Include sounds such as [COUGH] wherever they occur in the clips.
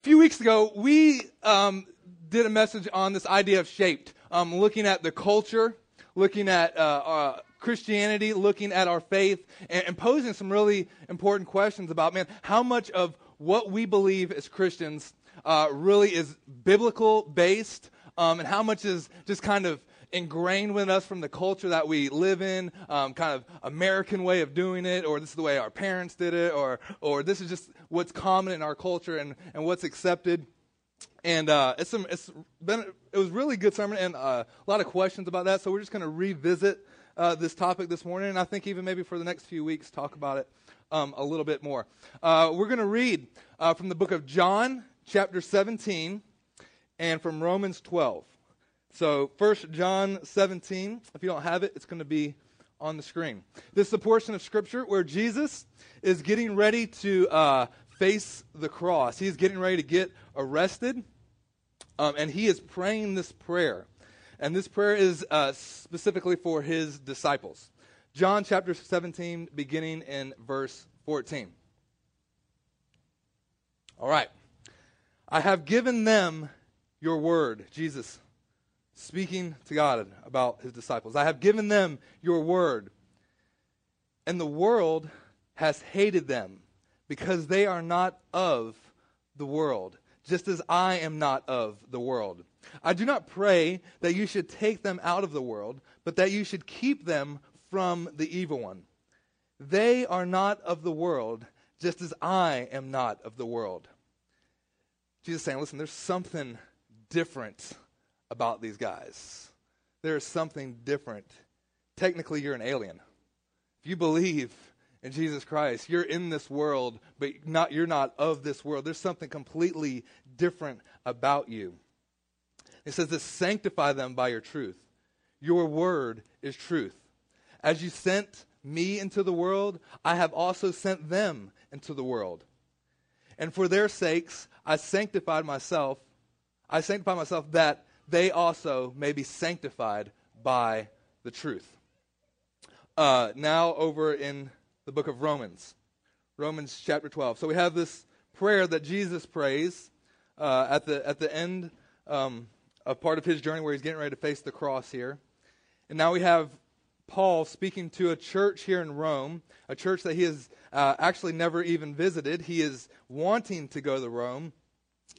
A few weeks ago, we um, did a message on this idea of shaped, um, looking at the culture, looking at uh, uh, Christianity, looking at our faith, and, and posing some really important questions about, man, how much of what we believe as Christians uh, really is biblical based, um, and how much is just kind of ingrained with us from the culture that we live in, um, kind of American way of doing it, or this is the way our parents did it, or or this is just what's common in our culture and, and what's accepted. And uh, it's some it's been it was really good sermon and uh, a lot of questions about that. So we're just going to revisit uh, this topic this morning, and I think even maybe for the next few weeks talk about it um, a little bit more. Uh, we're going to read uh, from the book of John, chapter 17, and from Romans 12. So, 1 John 17, if you don't have it, it's going to be on the screen. This is a portion of Scripture where Jesus is getting ready to uh, face the cross. He's getting ready to get arrested, um, and he is praying this prayer. And this prayer is uh, specifically for his disciples. John chapter 17, beginning in verse 14. All right. I have given them your word, Jesus speaking to God about his disciples. I have given them your word, and the world has hated them because they are not of the world, just as I am not of the world. I do not pray that you should take them out of the world, but that you should keep them from the evil one. They are not of the world, just as I am not of the world. Jesus saying, listen, there's something different about these guys. There is something different. Technically, you're an alien. If you believe in Jesus Christ, you're in this world, but not, you're not of this world. There's something completely different about you. It says this sanctify them by your truth. Your word is truth. As you sent me into the world, I have also sent them into the world. And for their sakes, I sanctified myself. I sanctify myself that they also may be sanctified by the truth. Uh, now, over in the book of Romans, Romans chapter 12. So we have this prayer that Jesus prays uh, at, the, at the end um, of part of his journey where he's getting ready to face the cross here. And now we have Paul speaking to a church here in Rome, a church that he has uh, actually never even visited. He is wanting to go to Rome.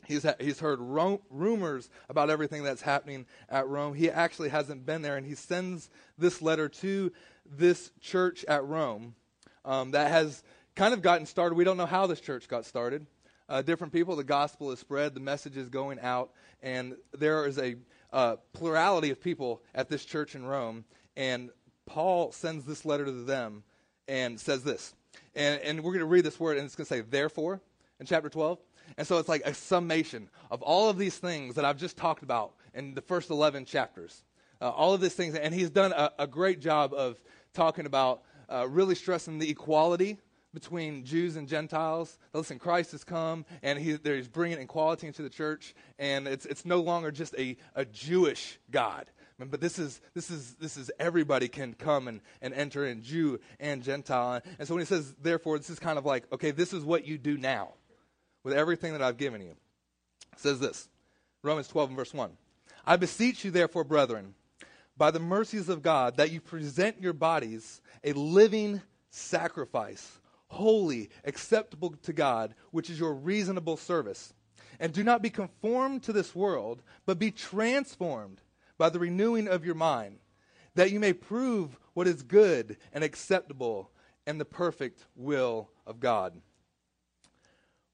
He's, ha- he's heard ro- rumors about everything that's happening at Rome. He actually hasn't been there, and he sends this letter to this church at Rome um, that has kind of gotten started. We don't know how this church got started. Uh, different people, the gospel is spread, the message is going out, and there is a uh, plurality of people at this church in Rome. And Paul sends this letter to them and says this. And, and we're going to read this word, and it's going to say, therefore, in chapter 12. And so it's like a summation of all of these things that I've just talked about in the first 11 chapters. Uh, all of these things. And he's done a, a great job of talking about uh, really stressing the equality between Jews and Gentiles. Listen, Christ has come, and he, he's bringing equality into the church, and it's, it's no longer just a, a Jewish God. But this is, this is, this is everybody can come and, and enter in, Jew and Gentile. And so when he says, therefore, this is kind of like, okay, this is what you do now with everything that I've given you. It says this Romans 12 and verse 1. I beseech you, therefore, brethren, by the mercies of God, that you present your bodies a living sacrifice, holy, acceptable to God, which is your reasonable service. And do not be conformed to this world, but be transformed by the renewing of your mind, that you may prove what is good and acceptable and the perfect will of God.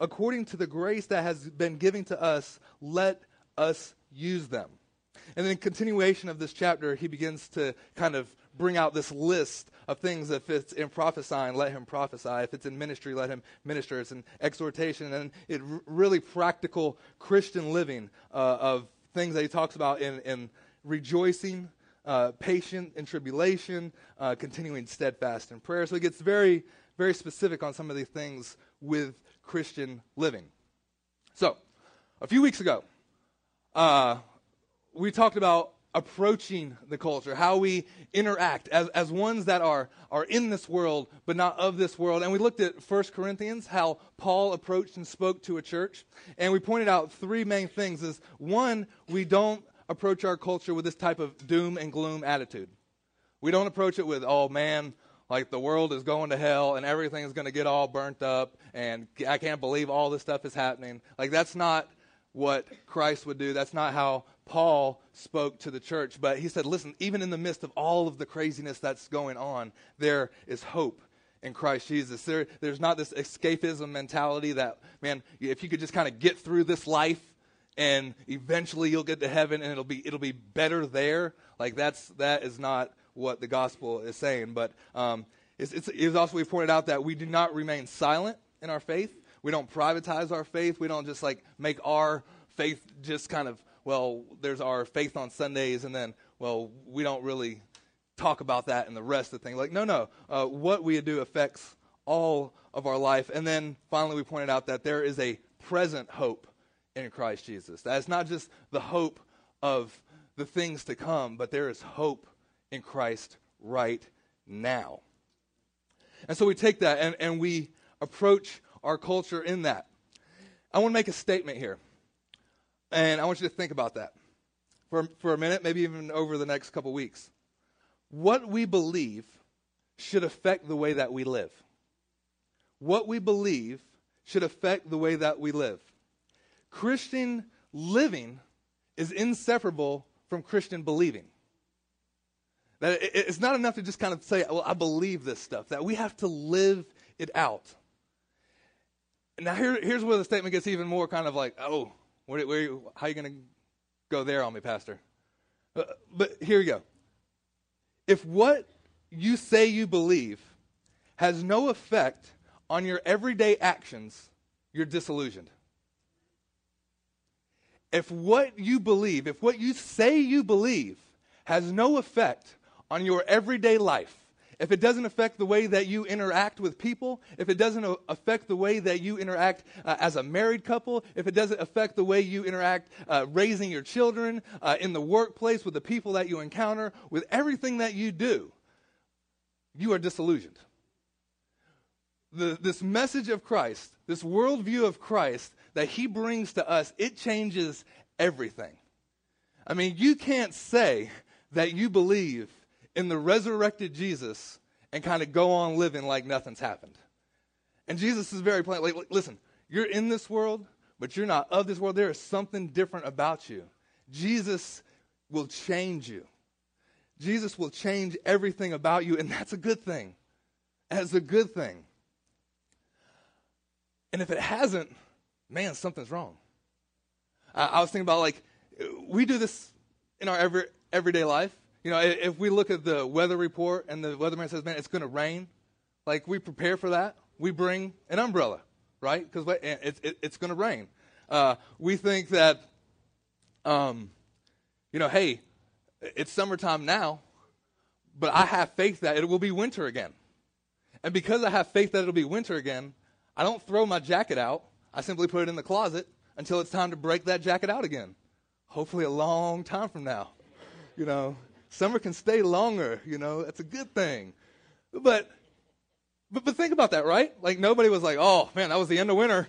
according to the grace that has been given to us, let us use them. And then, continuation of this chapter, he begins to kind of bring out this list of things. If it's in prophesying, let him prophesy. If it's in ministry, let him minister. It's an exhortation and it really practical Christian living uh, of things that he talks about in, in rejoicing, uh, patient in tribulation, uh, continuing steadfast in prayer. So he gets very, very specific on some of these things with Christian living. So, a few weeks ago, uh, we talked about approaching the culture, how we interact as, as ones that are, are in this world but not of this world. And we looked at 1 Corinthians, how Paul approached and spoke to a church. And we pointed out three main things is one, we don't approach our culture with this type of doom and gloom attitude. We don't approach it with, oh man, like the world is going to hell and everything is going to get all burnt up and I can't believe all this stuff is happening. Like that's not what Christ would do. That's not how Paul spoke to the church. But he said, listen, even in the midst of all of the craziness that's going on, there is hope in Christ Jesus. There, there's not this escapism mentality that, man, if you could just kind of get through this life and eventually you'll get to heaven and it'll be, it'll be better there. Like that's, that is not what the gospel is saying. But um, it's, it's, it's also, we've pointed out that we do not remain silent in our faith. We don't privatize our faith. We don't just like make our faith just kind of well, there's our faith on Sundays, and then, well, we don't really talk about that and the rest of the thing. Like, no, no. Uh, what we do affects all of our life. And then finally, we pointed out that there is a present hope in Christ Jesus. That's not just the hope of the things to come, but there is hope in Christ right now. And so we take that and, and we approach our culture in that. I want to make a statement here. And I want you to think about that for, for a minute, maybe even over the next couple weeks. What we believe should affect the way that we live. What we believe should affect the way that we live. Christian living is inseparable from Christian believing. That it's not enough to just kind of say, well, I believe this stuff, that we have to live it out. Now, here, here's where the statement gets even more kind of like, oh, where, where, how are you going to go there on me, Pastor? Uh, but here we go. If what you say you believe has no effect on your everyday actions, you're disillusioned. If what you believe, if what you say you believe has no effect on your everyday life, if it doesn't affect the way that you interact with people, if it doesn't affect the way that you interact uh, as a married couple, if it doesn't affect the way you interact uh, raising your children, uh, in the workplace, with the people that you encounter, with everything that you do, you are disillusioned. The, this message of Christ, this worldview of Christ that he brings to us, it changes everything. I mean, you can't say that you believe in the resurrected Jesus and kind of go on living like nothing's happened. And Jesus is very plain. Like, listen, you're in this world, but you're not of this world. There is something different about you. Jesus will change you. Jesus will change everything about you, and that's a good thing. That's a good thing. And if it hasn't, man, something's wrong. I, I was thinking about like, we do this in our every, everyday life. You know, if we look at the weather report and the weatherman says, man, it's going to rain, like we prepare for that. We bring an umbrella, right? Because it's, it's going to rain. Uh, we think that, um, you know, hey, it's summertime now, but I have faith that it will be winter again. And because I have faith that it'll be winter again, I don't throw my jacket out. I simply put it in the closet until it's time to break that jacket out again. Hopefully, a long time from now. You know, Summer can stay longer, you know, that's a good thing. But, but, but think about that, right? Like nobody was like, oh man, that was the end of winter.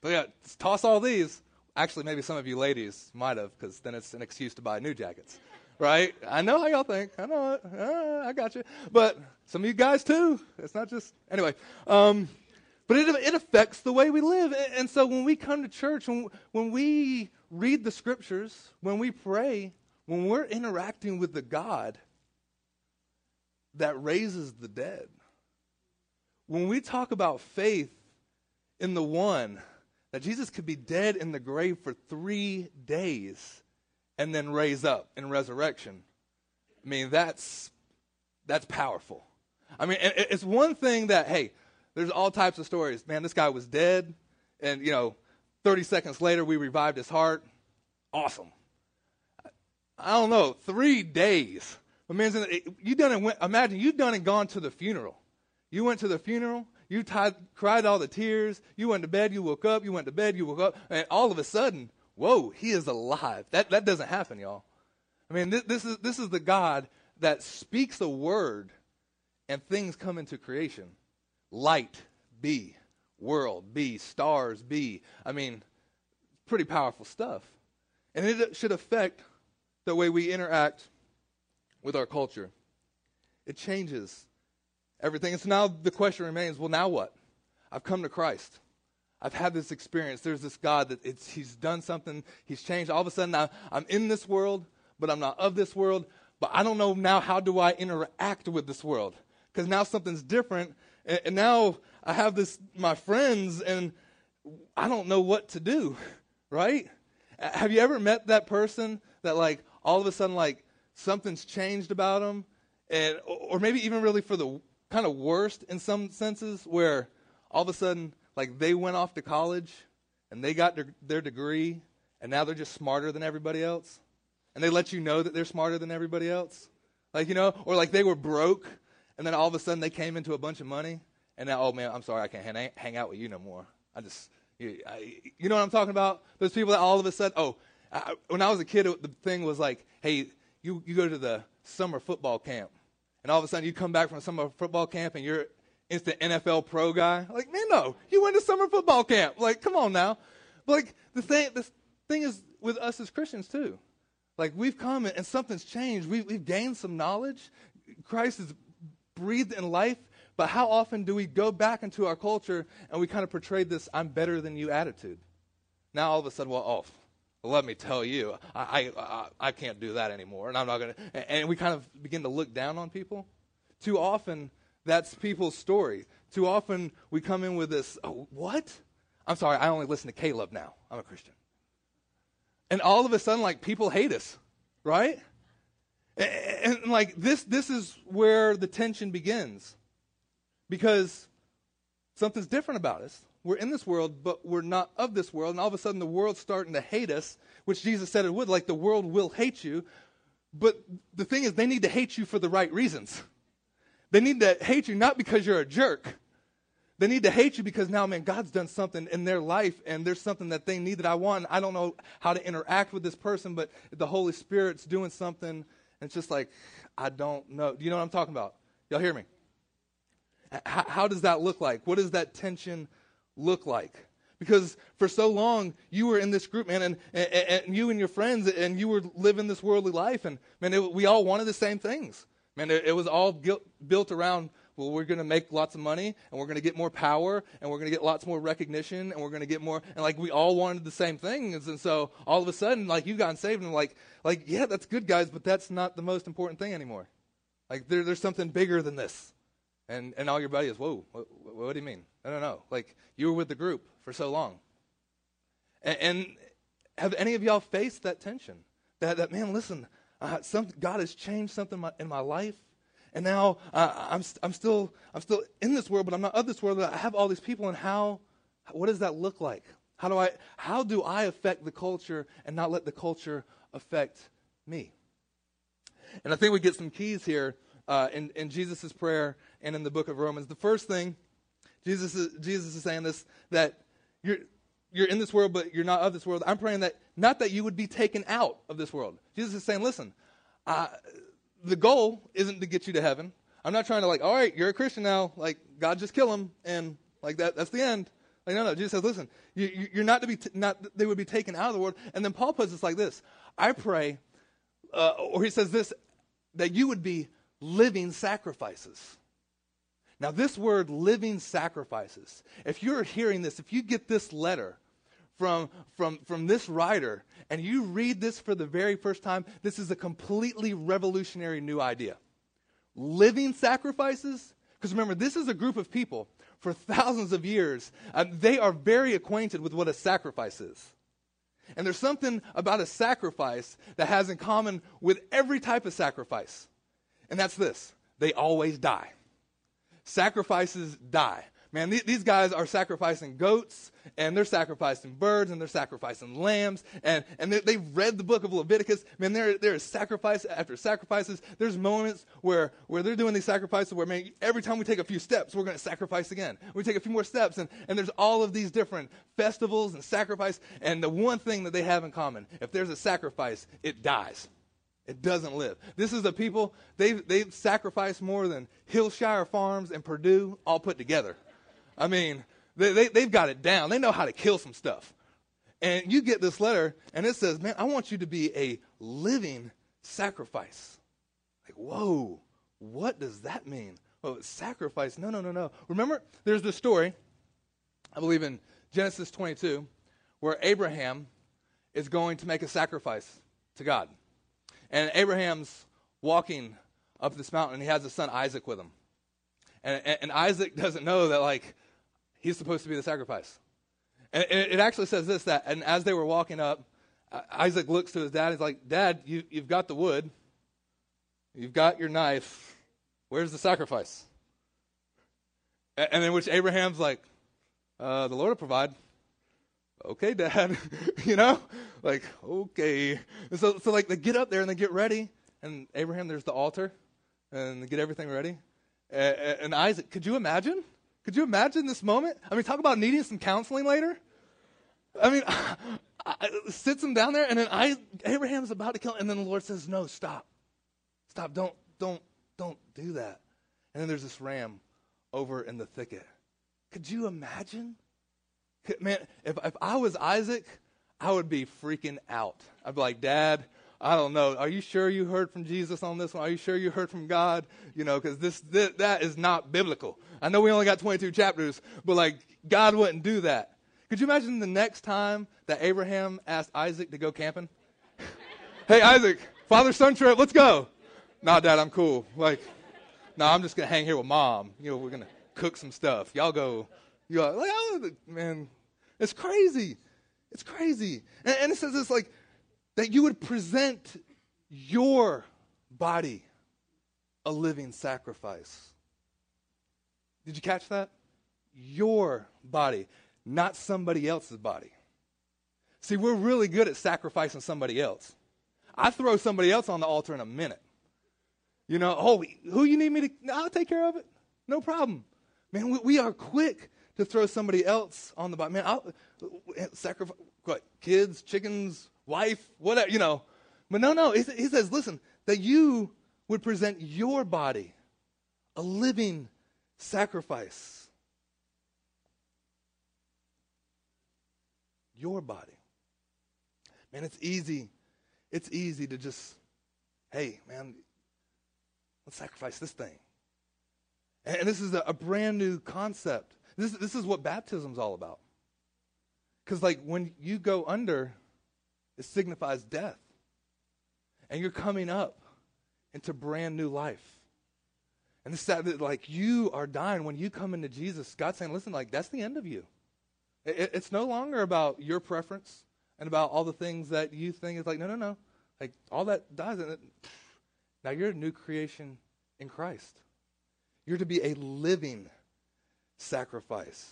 But yeah, toss all these. Actually, maybe some of you ladies might have, because then it's an excuse to buy new jackets, right? I know how y'all think. I know it. Uh, I got you. But some of you guys too. It's not just anyway. Um, but it, it affects the way we live. And so when we come to church, when, when we read the scriptures, when we pray, when we're interacting with the God that raises the dead, when we talk about faith in the one that Jesus could be dead in the grave for three days and then raise up in resurrection, I mean, that's, that's powerful. I mean, it's one thing that, hey, there's all types of stories. Man, this guy was dead, and, you know, 30 seconds later, we revived his heart. Awesome. I don't know, three days. I mean, you done it, imagine you've done and gone to the funeral. You went to the funeral, you tied, cried all the tears, you went to bed, you woke up, you went to bed, you woke up, and all of a sudden, whoa, he is alive. That, that doesn't happen, y'all. I mean, this, this, is, this is the God that speaks a word and things come into creation. Light, be. World, be. Stars, be. I mean, pretty powerful stuff. And it should affect the way we interact with our culture. It changes everything. And so now the question remains well, now what? I've come to Christ. I've had this experience. There's this God that He's done something, He's changed. All of a sudden, now I'm in this world, but I'm not of this world. But I don't know now how do I interact with this world? Because now something's different. And, and now I have this, my friends, and I don't know what to do, [LAUGHS] right? Have you ever met that person that, like, all of a sudden, like, something's changed about them? And, or maybe even really for the kind of worst in some senses, where all of a sudden, like, they went off to college and they got their, their degree, and now they're just smarter than everybody else? and they let you know that they're smarter than everybody else. Like, you know, or like they were broke and then all of a sudden they came into a bunch of money and now, oh man, I'm sorry, I can't hang, hang out with you no more. I just, you, I, you know what I'm talking about? Those people that all of a sudden, oh, I, when I was a kid, the thing was like, hey, you, you go to the summer football camp and all of a sudden you come back from summer football camp and you're instant NFL pro guy. Like, man, no, you went to summer football camp. Like, come on now. But like the thing, the thing is with us as Christians too. Like we've come and something's changed. We've, we've gained some knowledge. Christ has breathed in life. But how often do we go back into our culture and we kind of portray this I'm better than you attitude? Now all of a sudden, well, oh, well, let me tell you, I, I, I can't do that anymore. And I'm not going to. And we kind of begin to look down on people. Too often, that's people's story. Too often, we come in with this, oh, what? I'm sorry, I only listen to K-LOVE now. I'm a Christian. And all of a sudden, like, people hate us, right? And, and, like, this, this is where the tension begins. Because something's different about us. We're in this world, but we're not of this world. And all of a sudden, the world's starting to hate us, which Jesus said it would. Like, the world will hate you. But the thing is, they need to hate you for the right reasons. They need to hate you not because you're a jerk, they need to hate you because now, man, God's done something in their life and there's something that they need that I want. I don't know how to interact with this person, but the Holy Spirit's doing something. And it's just like, I don't know. Do you know what I'm talking about? Y'all hear me? How, how does that look like? What is that tension look like? Because for so long, you were in this group, man, and, and, and you and your friends, and you were living this worldly life. And, man, it, we all wanted the same things. Man, it, it was all guilt, built around well, we're going to make lots of money and we're going to get more power and we're going to get lots more recognition and we're going to get more. And like we all wanted the same things. And so all of a sudden, like you got saved and like, like, yeah, that's good, guys, but that's not the most important thing anymore. Like there, there's something bigger than this. And, and all your buddies, whoa, what, what do you mean? I don't know. Like you were with the group for so long. And, and have any of y'all faced that tension? That, that man, listen, uh, some, God has changed something in my, life and now uh, I'm, I'm, still, I'm still in this world, but I'm not of this world. I have all these people, and how, what does that look like? How do I, how do I affect the culture and not let the culture affect me? And I think we get some keys here uh, in, in Jesus' prayer and in the book of Romans. The first thing, Jesus is, Jesus is saying this, that you're, you're in this world, but you're not of this world. I'm praying that, not that you would be taken out of this world. Jesus is saying, listen, uh, the goal isn't to get you to heaven. I'm not trying to like, all right, you're a Christian now. Like, God just kill him, and like that. That's the end. Like, no, no. Jesus says, listen, you, are not to be, t- not they would be taken out of the world. And then Paul puts it like this: I pray, uh, or he says this, that you would be living sacrifices. Now, this word living sacrifices, if you're hearing this, if you get this letter, from, from, from this writer and you read this for the very first time, this is a completely revolutionary new idea. Living sacrifices, because remember, this is a group of people for thousands of years. Uh, they are very acquainted with what a sacrifice is. And there's something about a sacrifice that has in common with every type of sacrifice. And that's this they always die. Sacrifices die. Man, these guys are sacrificing goats, and they're sacrificing birds, and they're sacrificing lambs, and, and they, have read the book of Leviticus. Man, there, there is sacrifice after sacrifices. There's moments where, where they're doing these sacrifices where, man, every time we take a few steps, we're going to sacrifice again. We take a few more steps, and, and there's all of these different festivals and sacrifice, and the one thing that they have in common, if there's a sacrifice, it dies. It doesn't live. This is the people, they've, they've sacrificed more than Hillshire Farms and Perdue all put together. I mean, they, they, they've got it down. They know how to kill some stuff. And you get this letter, and it says, Man, I want you to be a living sacrifice. Like, whoa, what does that mean? Well, sacrifice. No, no, no, no. Remember, there's this story, I believe in Genesis 22, where Abraham is going to make a sacrifice to God. And Abraham's walking up this mountain, and he has his son Isaac with him. And, and, and Isaac [LAUGHS] doesn't know that, like, he's supposed to be the sacrifice. And it, it actually says this that, and as they were walking up, Isaac looks to his dad. He's like, Dad, you, you've got the wood, you've got your knife. Where's the sacrifice? And, then which Abraham's like, uh, the Lord will provide. Okay, Dad. [LAUGHS] you know, like okay. And so, so like they get up there and they get ready, and Abraham, there's the altar, and they get everything ready. And, and Isaac, could you imagine? Could you imagine this moment? I mean, talk about needing some counseling later. I mean, [LAUGHS] I, sits him down there, and then I, Abraham's about to kill him, and then the Lord says, "No, stop, stop! Don't, don't, don't do that." And then there's this ram over in the thicket. Could you imagine? Man, if if I was Isaac, I would be freaking out. I'd be like, "Dad, I don't know. Are you sure you heard from Jesus on this one? Are you sure you heard from God? You know, because this, this that is not biblical. I know we only got 22 chapters, but like God wouldn't do that. Could you imagine the next time that Abraham asked Isaac to go camping? [LAUGHS] hey, Isaac, father son trip, let's go. Nah, Dad, I'm cool. Like, no, nah, I'm just gonna hang here with mom. You know, we're gonna cook some stuff. Y'all go. Know, like, man, it's crazy. It's crazy. And, and it says this like that you would present your body a living sacrifice. Did you catch that? Your body, not somebody else's body. See, we're really good at sacrificing somebody else. I throw somebody else on the altar in a minute. You know, oh, who you need me to? I'll take care of it. No problem. Man, we, we are quick to throw somebody else on the body. Man, I'll sacrifice what? Kids, chickens, wife, whatever, you know. But no, no, he, says, listen, that you would present your body a living sacrifice. Your body. Man, it's easy. It's easy to just, hey, man, let's sacrifice this thing. And this is a brand new concept. This, this is what baptism's all about. Because, like, when you go under, it signifies death. And you're coming up into brand new life. And it's that, like, you are dying when you come into Jesus. God's saying, listen, like, that's the end of you. It, it's no longer about your preference and about all the things that you think is like, no, no, no. Like, all that dies. And it, now you're a new creation in Christ. You're to be a living sacrifice.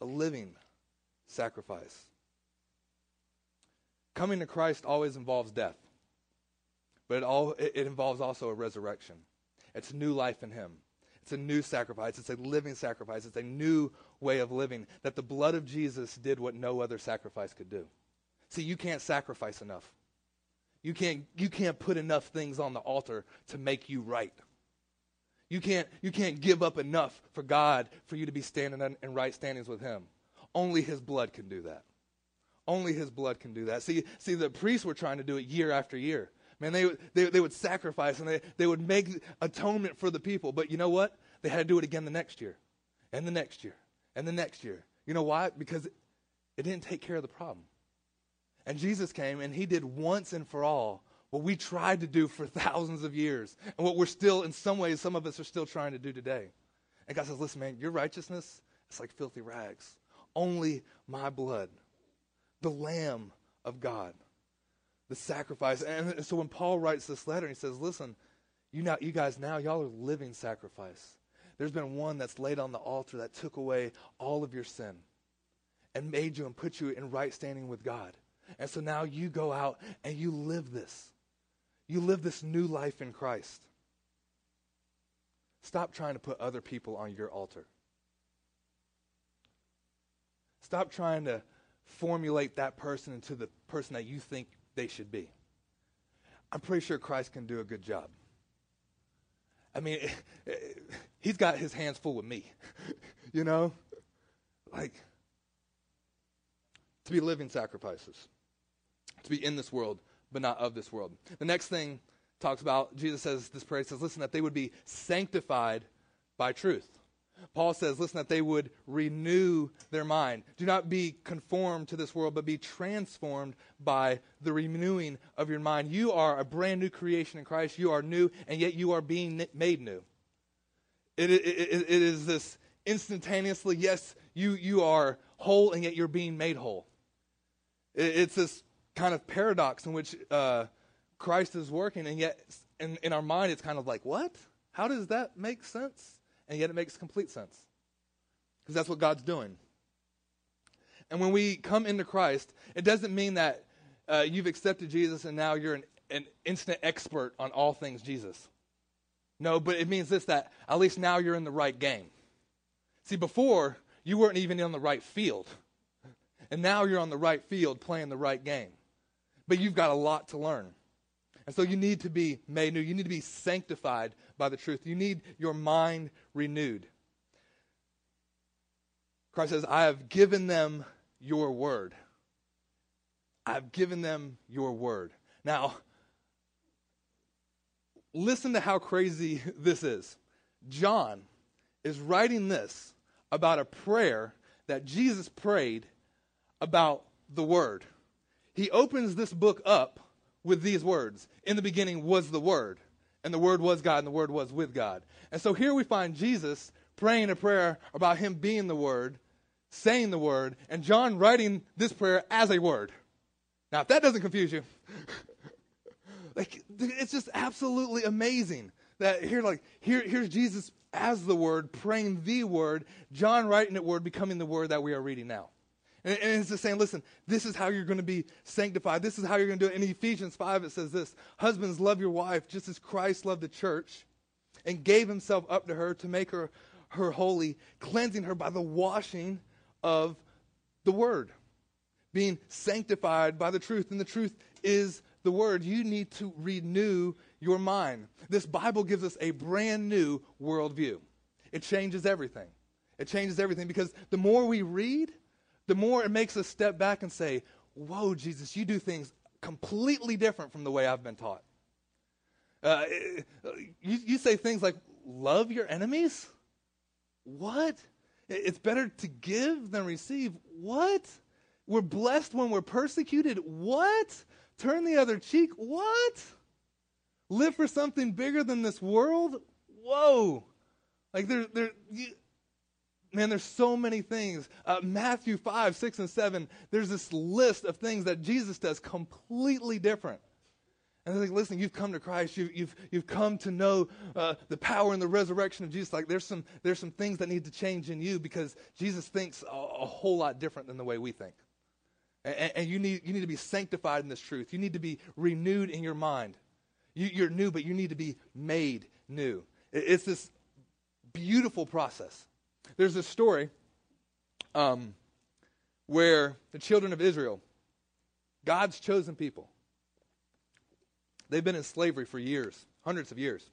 A living sacrifice. Coming to Christ always involves death, but it, all, it, it involves also a resurrection. It's new life in Him. It's a new sacrifice. It's a living sacrifice. It's a new way of living that the blood of Jesus did what no other sacrifice could do. See, you can't sacrifice enough. You can't, you can't put enough things on the altar to make you right. You can't, you can't give up enough for God for you to be standing in right standings with Him. Only His blood can do that. Only His blood can do that. See, see, the priests were trying to do it year after year. Man, they, they, they would sacrifice and they, they would make atonement for the people. But you know what? They had to do it again the next year, and the next year, and the next year. You know why? Because it, it didn't take care of the problem. And Jesus came and He did once and for all what we tried to do for [LAUGHS] thousands of years, and what we're still, in some ways, some of us are still trying to do today. And God says, listen, man, your righteousness, is like filthy rags. Only my blood the Lamb of God, the sacrifice. And so when Paul writes this letter, he says, Listen, You, now, you guys now, y'all are living sacrifice. There's been one that's laid on the altar that took away all of your sin and made you and put you in right standing with God. And so now you go out and you live this. You live this new life in Christ. Stop trying to put other people on your altar. Stop trying to formulate that person into the person that you think they should be. I'm pretty sure Christ can do a good job. I mean, [LAUGHS] he's got his hands full with me. [LAUGHS] you know? Like, to be living sacrifices, to be in this world, but not of this world. The next thing talks about, Jesus says, this prayer says, listen, that they would be sanctified by truth. Paul says, listen, that they would renew their mind. Do not be conformed to this world, but be transformed by the renewing of your mind. You are a brand new creation in Christ. You are new, and yet you are being made new. It, it, it, it is this instantaneously, yes, you, you are whole, and yet you're being made whole. it's this kind of paradox in which uh, Christ is working, and yet in, in our mind, it's kind of like, what? How does that make sense? and yet it makes complete sense because that's what God's doing. And when we come into Christ, it doesn't mean that uh, you've accepted Jesus and now you're an, an instant expert on all things Jesus. No, but it means this that at least now you're in the right game. See, before, you weren't even in the right field. And now you're on the right field playing the right game. But you've got a lot to learn. And so you need to be made new. You need to be sanctified by the truth. You need your mind renewed. Christ says, I have given them your word. I've given them your word. Now, listen to how crazy [LAUGHS] this is. John is writing this about a prayer that Jesus prayed about the word. He opens this book up with these words In the beginning was the Word, and the Word was God, and the Word was with God. And so here we find Jesus praying a prayer about Him being the Word, saying the Word, and John writing this prayer as a Word. Now, if that doesn't confuse you, [LAUGHS] like it's just absolutely amazing that here, like here, here's Jesus as the Word, praying the Word, John writing that Word, becoming the Word that we are reading now. And, and it's just saying, listen, this is how you're going to be sanctified. This is how you're going to do it. In Ephesians 5, it says this Husbands, love your wife just as Christ loved the church and gave himself up to her to make her, her holy, cleansing her by the washing of the word, being sanctified by the truth. And the truth is the word. You need to renew your mind. This Bible gives us a brand new worldview. It changes everything. It changes everything because the more we read, the more it makes us step back and say, Whoa, Jesus, you do things completely different from the way I've been taught. Uh, you, you say things like, Love your enemies? What? It's better to give than receive. What? We're blessed when we're persecuted. What? Turn the other cheek. What? Live for something bigger than this world? Whoa. Like there, there, you, Man, there's so many things. Uh, Matthew 5, 6, and 7, there's this list of things that Jesus does completely different. And they're like, listen, you've come to Christ. You, you've, you've come to know uh, the power and the resurrection of Jesus. Like, there's some, there's some things that need to change in you because Jesus thinks a, a whole lot different than the way we think. And, and, you, need, you need to be sanctified in this truth. You need to be renewed in your mind. You, you're new, but you need to be made new. It, it's this beautiful process. There's this story um, where the children of Israel, God's chosen people, they've been in slavery for years, hundreds of years,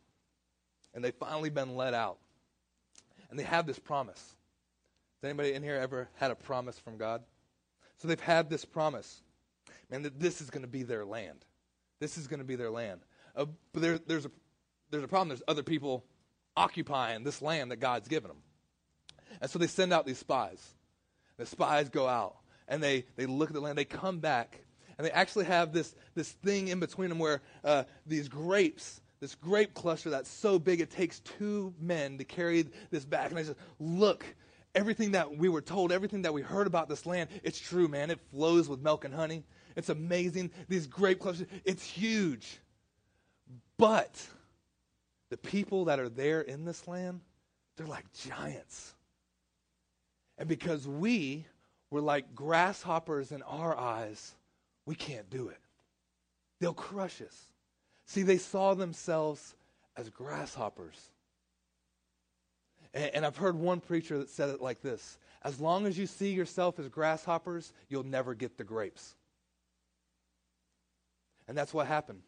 and they've finally been let out. And they have this promise. Has anybody in here ever had a promise from God? So they've had this promise, man, that this is going to be their land. This is going to be their land. Uh, but there, there's, a, there's a problem. There's other people occupying this land that God's given them. And so they send out these spies. The spies go out and they, they look at the land. They come back and they actually have this, this thing in between them where uh, these grapes, this grape cluster that's so big it takes two men to carry this back. And I said, Look, everything that we were told, everything that we heard about this land, it's true, man. It flows with milk and honey. It's amazing. These grape clusters, it's huge. But the people that are there in this land, they're like giants. And because we were like grasshoppers in our eyes, we can't do it. They'll crush us. See, they saw themselves as grasshoppers. And, and, I've heard one preacher that said it like this As long as you see yourself as grasshoppers, you'll never get the grapes. And that's what happened.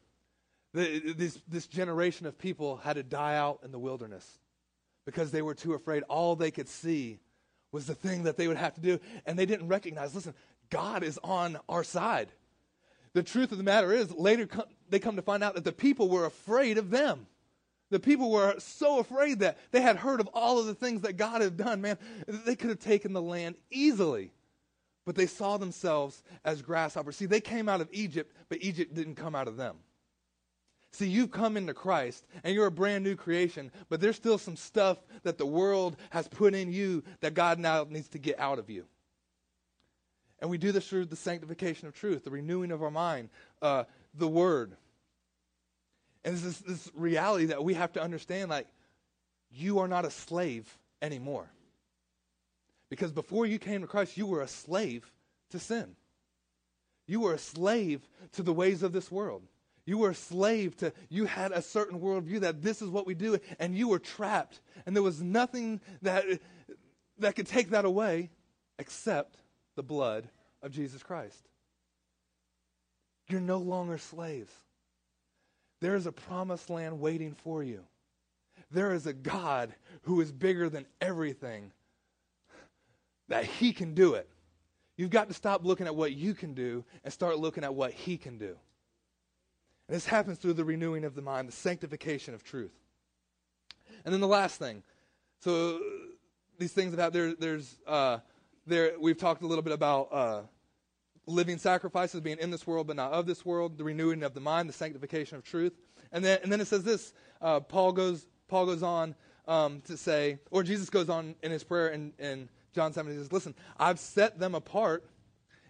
The, this, this generation of people had to die out in the wilderness because they were too afraid. All they could see was the thing that they would have to do, and they didn't recognize listen, God is on our side. The truth of the matter is, later they come to find out that the people were afraid of them. The people were so afraid that they had heard of all of the things that God had done. Man, they could have taken the land easily. But they saw themselves as grasshoppers. See, they came out of Egypt, but Egypt didn't come out of them. See, you've come into Christ and you're a brand new creation, but there's still some stuff that the world has put in you that God now needs to get out of you. And we do this through the sanctification of truth, the renewing of our mind, uh, the Word. And this, this reality that we have to understand like, you are not a slave anymore. Because before you came to Christ, you were a slave to sin. You were a slave to the ways of this world. You were a slave to, you had a certain worldview that this is what we do, and you were trapped. And there was nothing that, that could take that away except the blood of Jesus Christ. You're no longer slaves. There is a promised land waiting for you. There is a God who is bigger than everything, that He can do it. You've got to stop looking at what you can do and start looking at what He can do. And this happens through the renewing of the mind, the sanctification of truth. And then the last thing. So these things about there, there's uh, there. We've talked a little bit about uh, living sacrifices, being in this world but not of this world, the renewing of the mind, the sanctification of truth. And then and then it says this. Uh, Paul goes Paul goes on um, to say, or Jesus goes on in his prayer in, in John 7. He says, "Listen, I've set them apart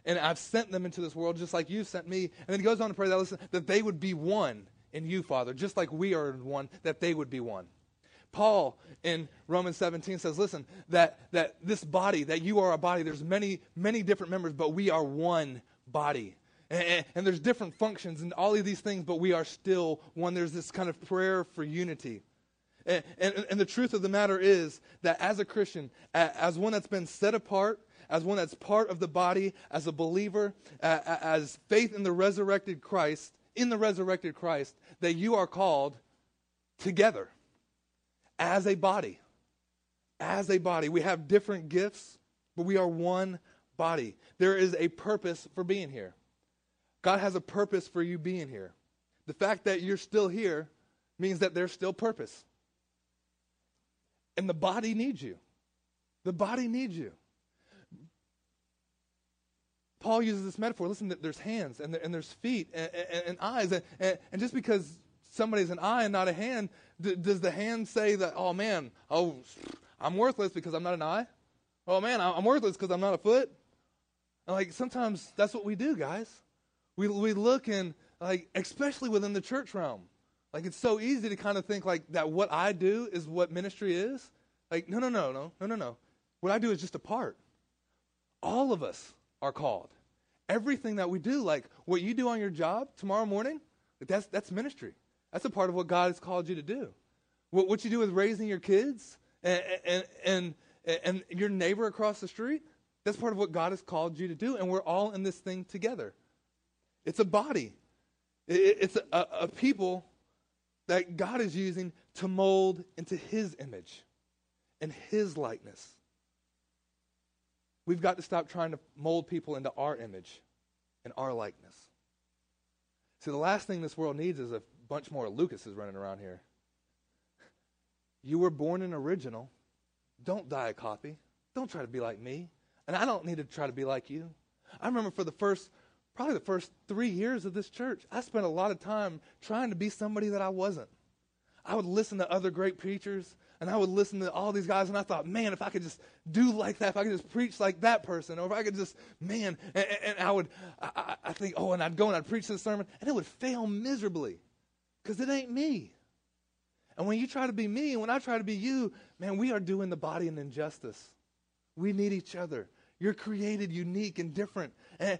and I've sent them into this world just like you sent me. And then he goes on to pray that, listen, that they would be one in you, Father, just like we are one, that they would be one. Paul in Romans 17 says, listen, that, that this body, that you are a body, there's many, many different members, but we are one body. And, and, and, there's different functions and all of these things, but we are still one. There's this kind of prayer for unity. And, and, and the truth of the matter is that as a Christian, as one that's been set apart, as one that's part of the body, as a believer, as faith in the resurrected Christ, in the resurrected Christ, that you are called together as a body. As a body. We have different gifts, but we are one body. There is a purpose for being here. God has a purpose for you being here. The fact that you're still here means that there's still purpose. And the body needs you. The body needs you. Paul uses this metaphor. Listen, there's hands and, there's feet and, and, and eyes. And, and, just because somebody's an eye and not a hand, d- does the hand say that, oh man, oh, I'm worthless because I'm not an eye? Oh man, I'm worthless because I'm not a foot? And like sometimes that's what we do, guys. We, we look and, like, especially within the church realm, like it's so easy to kind of think like that what I do is what ministry is. Like, no, no, no, no, no, no, no. What I do is just a part. All of us are called. Everything that we do, like what you do on your job tomorrow morning, that's, that's ministry. That's a part of what God has called you to do. What, what you do with raising your kids and, and, and, and your neighbor across the street, that's part of what God has called you to do. And we're all in this thing together. It's a body, it, it's a, a people that God is using to mold into His image and His likeness. We've got to stop trying to mold people into our image and our likeness. See, the last thing this world needs is a bunch more Lucases running around here. You were born an original. Don't die a copy. Don't try to be like me. And I don't need to try to be like you. I remember for the first, probably the first three years of this church, I spent a lot of time trying to be somebody that I wasn't. I would listen to other great preachers and I would listen to all these guys, and I thought, man, if I could just do like that, if I could just preach like that person, or if I could just, man, and, and I would, I, I, think, oh, and I'd go and I'd preach this sermon, and it would fail miserably because it ain't me. And when you try to be me and when I try to be you, man, we are doing the body an injustice. We need each other. You're created unique and different. And,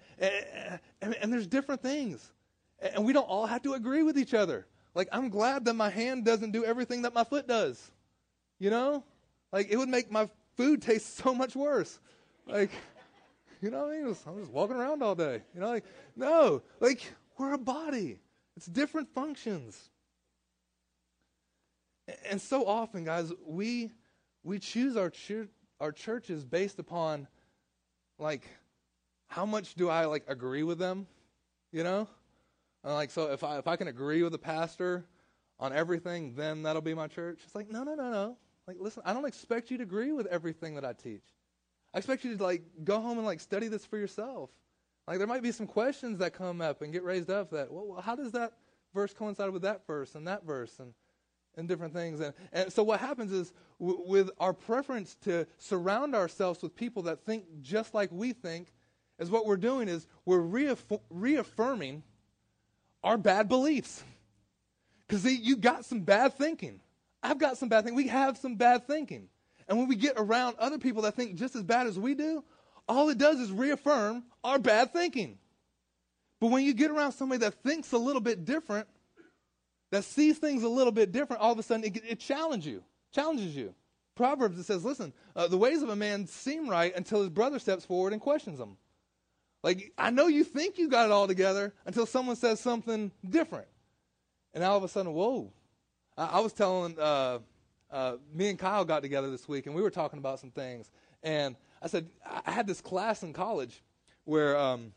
and, and, there's different things. And we don't all have to agree with each other. Like, I'm glad that my hand doesn't do everything that my foot does. You know? Like, it would make my food taste [LAUGHS] so much worse. Like, you know what I mean? I'm just walking around all day. You know, like, no. Like, we're a body, it's different functions. And so often, guys, we we choose our our churches based upon like how much do I like agree with them, you know? And like so if I if I can agree with the pastor on everything, then that'll be my church. It's like no, no, no, no. Like listen, I don't expect you to agree with everything that I teach. I expect you to like go home and like study this for yourself. Like there might be some questions that come up and get raised up that well, how does that verse coincide with that verse and that verse and and different things. And, and so what happens is w- with our preference to surround ourselves with people that think just like we think, is what we're doing is we're reaff- reaffirming our bad beliefs. Because you got some bad thinking. I've got some bad thinking. We have some bad thinking. And when we get around other people that think just as bad as we do, all it does is reaffirm our bad thinking. But when you get around somebody that thinks a little bit different, that sees things a little bit different, all of a sudden it, it challenges you. Challenges you. Proverbs it says, "Listen, uh, the ways of a man seem right until his brother steps forward and questions them." Like I know you think you got it all together until someone says something different, and all of a sudden, whoa! I, was telling uh, uh, me and Kyle got together this week, and we were talking about some things, and I said I had this class in college where um,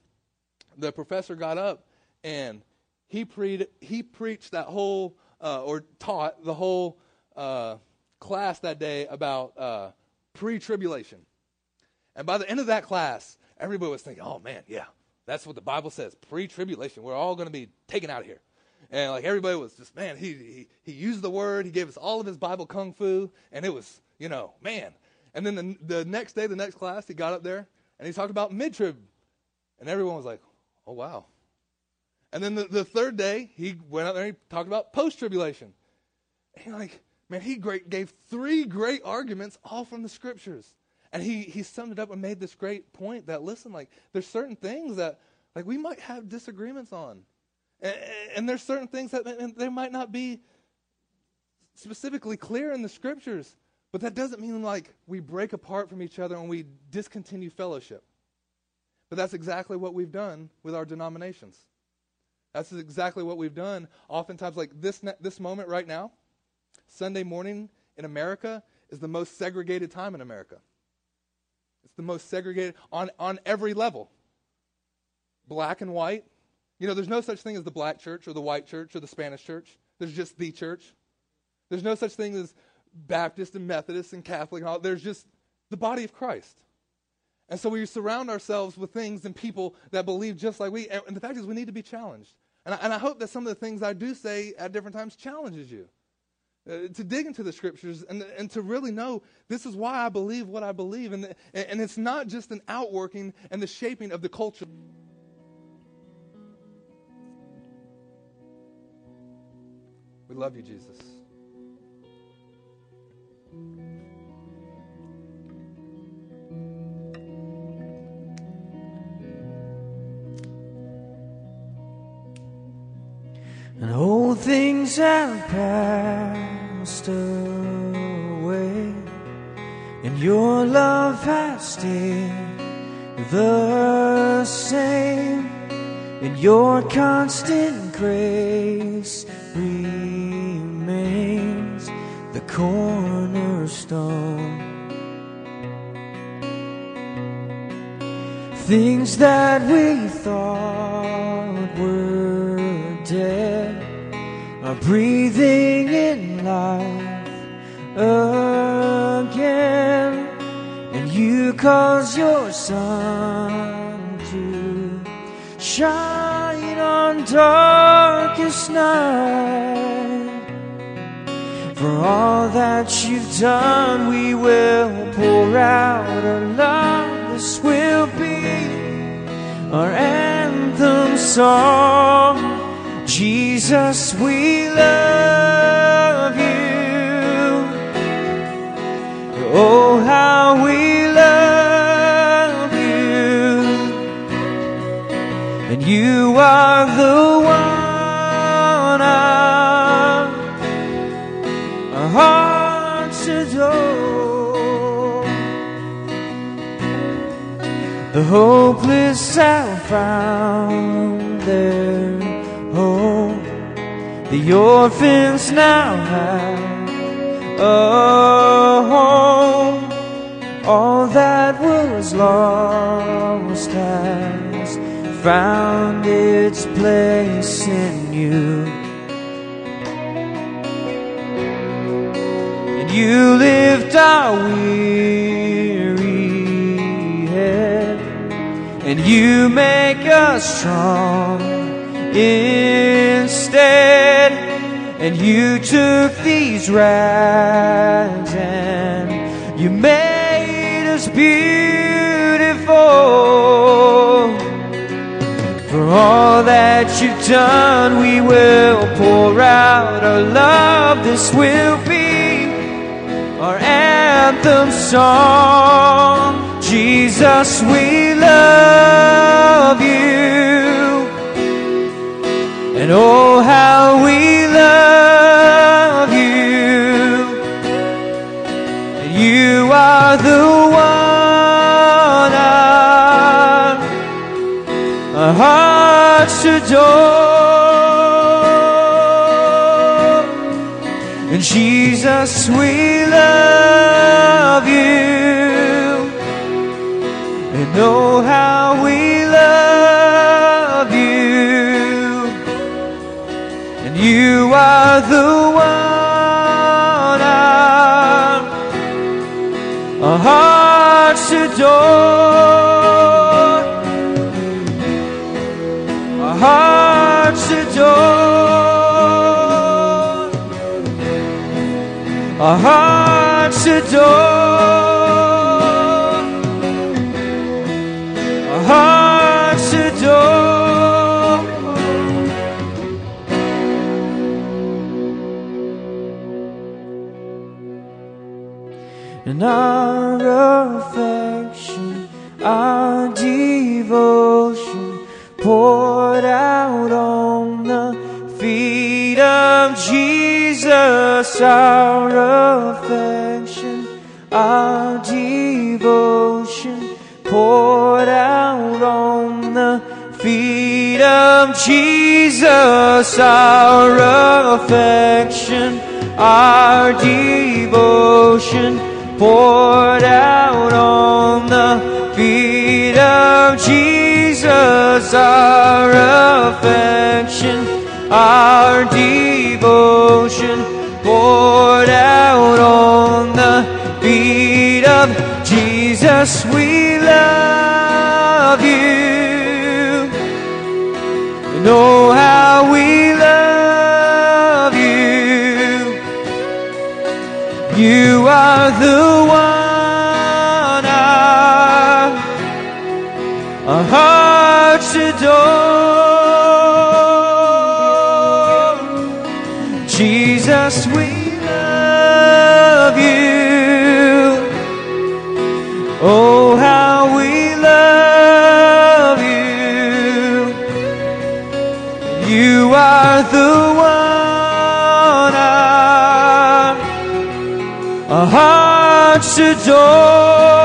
the professor got up and he, pre- he preached that whole, uh, or taught the whole uh, class that day about uh, pre tribulation. And by the end of that class, everybody was thinking, oh man, yeah, that's what the Bible says pre tribulation. We're all going to be taken out of here. And like everybody was just, man, he, he, he used the word, he gave us all of his Bible kung fu, and it was, you know, man. And then the, the next day, the next class, he got up there and he talked about mid trib. And everyone was like, oh, wow. And then the, the third day, he went out there and he talked about post tribulation. And like, man, he great, gave three great arguments, all from the scriptures. And he, he summed it up and made this great point that, listen, like, there's certain things that, like, we might have disagreements on. And, and there's certain things that they might not be specifically clear in the scriptures. But that doesn't mean, like, we break apart from each other and we discontinue fellowship. But that's exactly what we've done with our denominations. That's exactly what we've done. Oftentimes, like this, this moment right now, Sunday morning in America is the most segregated time in America. It's the most segregated on, on every level black and white. You know, there's no such thing as the black church or the white church or the Spanish church. There's just the church. There's no such thing as Baptist and Methodist and Catholic. And all. There's just the body of Christ. And so we surround ourselves with things and people that believe just like we. And the fact is, we need to be challenged. And I, and I hope that some of the things I do say at different times challenges you. Uh, to dig into the scriptures and, and to really know this is why I believe what I believe. And, and it's not just an outworking and the shaping of the culture. We love you, Jesus. and old things have passed away, and your love has stayed the same, and your constant grace cornerstone. Things that we thought were dead are breathing in life again, and you cause your sun to shine on darkest night. For all that you've done, we will pour out our love. This will be our anthem song. Jesus, we love you. Oh, how we love you. And you are the The hopeless have found their home. Oh, the orphans now have a home. All that was lost has found its place in you. And you lift our weary and you make us strong instead. And you took these rags and you made us beautiful. For all that you've done, we will pour out our love. This will be our anthem song. Jesus, we love you. And oh, how we love you. And you are the one our, hearts adore. And Jesus, we love you. Oh, how we love you. And you are the one our, our hearts adore. Our hearts adore. Our hearts adore. Our affection, our devotion poured out on the feet of Jesus. Our affection, our devotion poured out on the feet of Jesus. Our affection, our devotion poured out on the feet of Jesus. Our affection, our devotion poured out on the feet of Jesus. We love you. Oh, how we You are the one our, our hearts adore. Jesus, we love you. Oh, how we love you. You are the one hearts adore.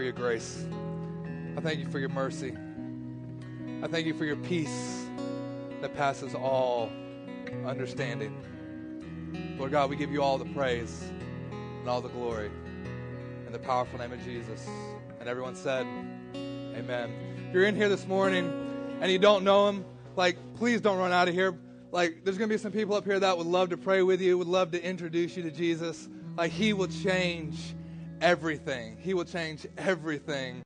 For your grace. I thank you for your mercy. I thank you for your peace that passes all understanding. Lord God, we give you all the praise and all the glory in the powerful name of Jesus. And everyone said, Amen. If you're in here this morning and you don't know him, like, please don't run out of here. Like, there's going to be some people up here that would love to pray with you, would love to introduce you to Jesus. Like, he will change everything. He will change everything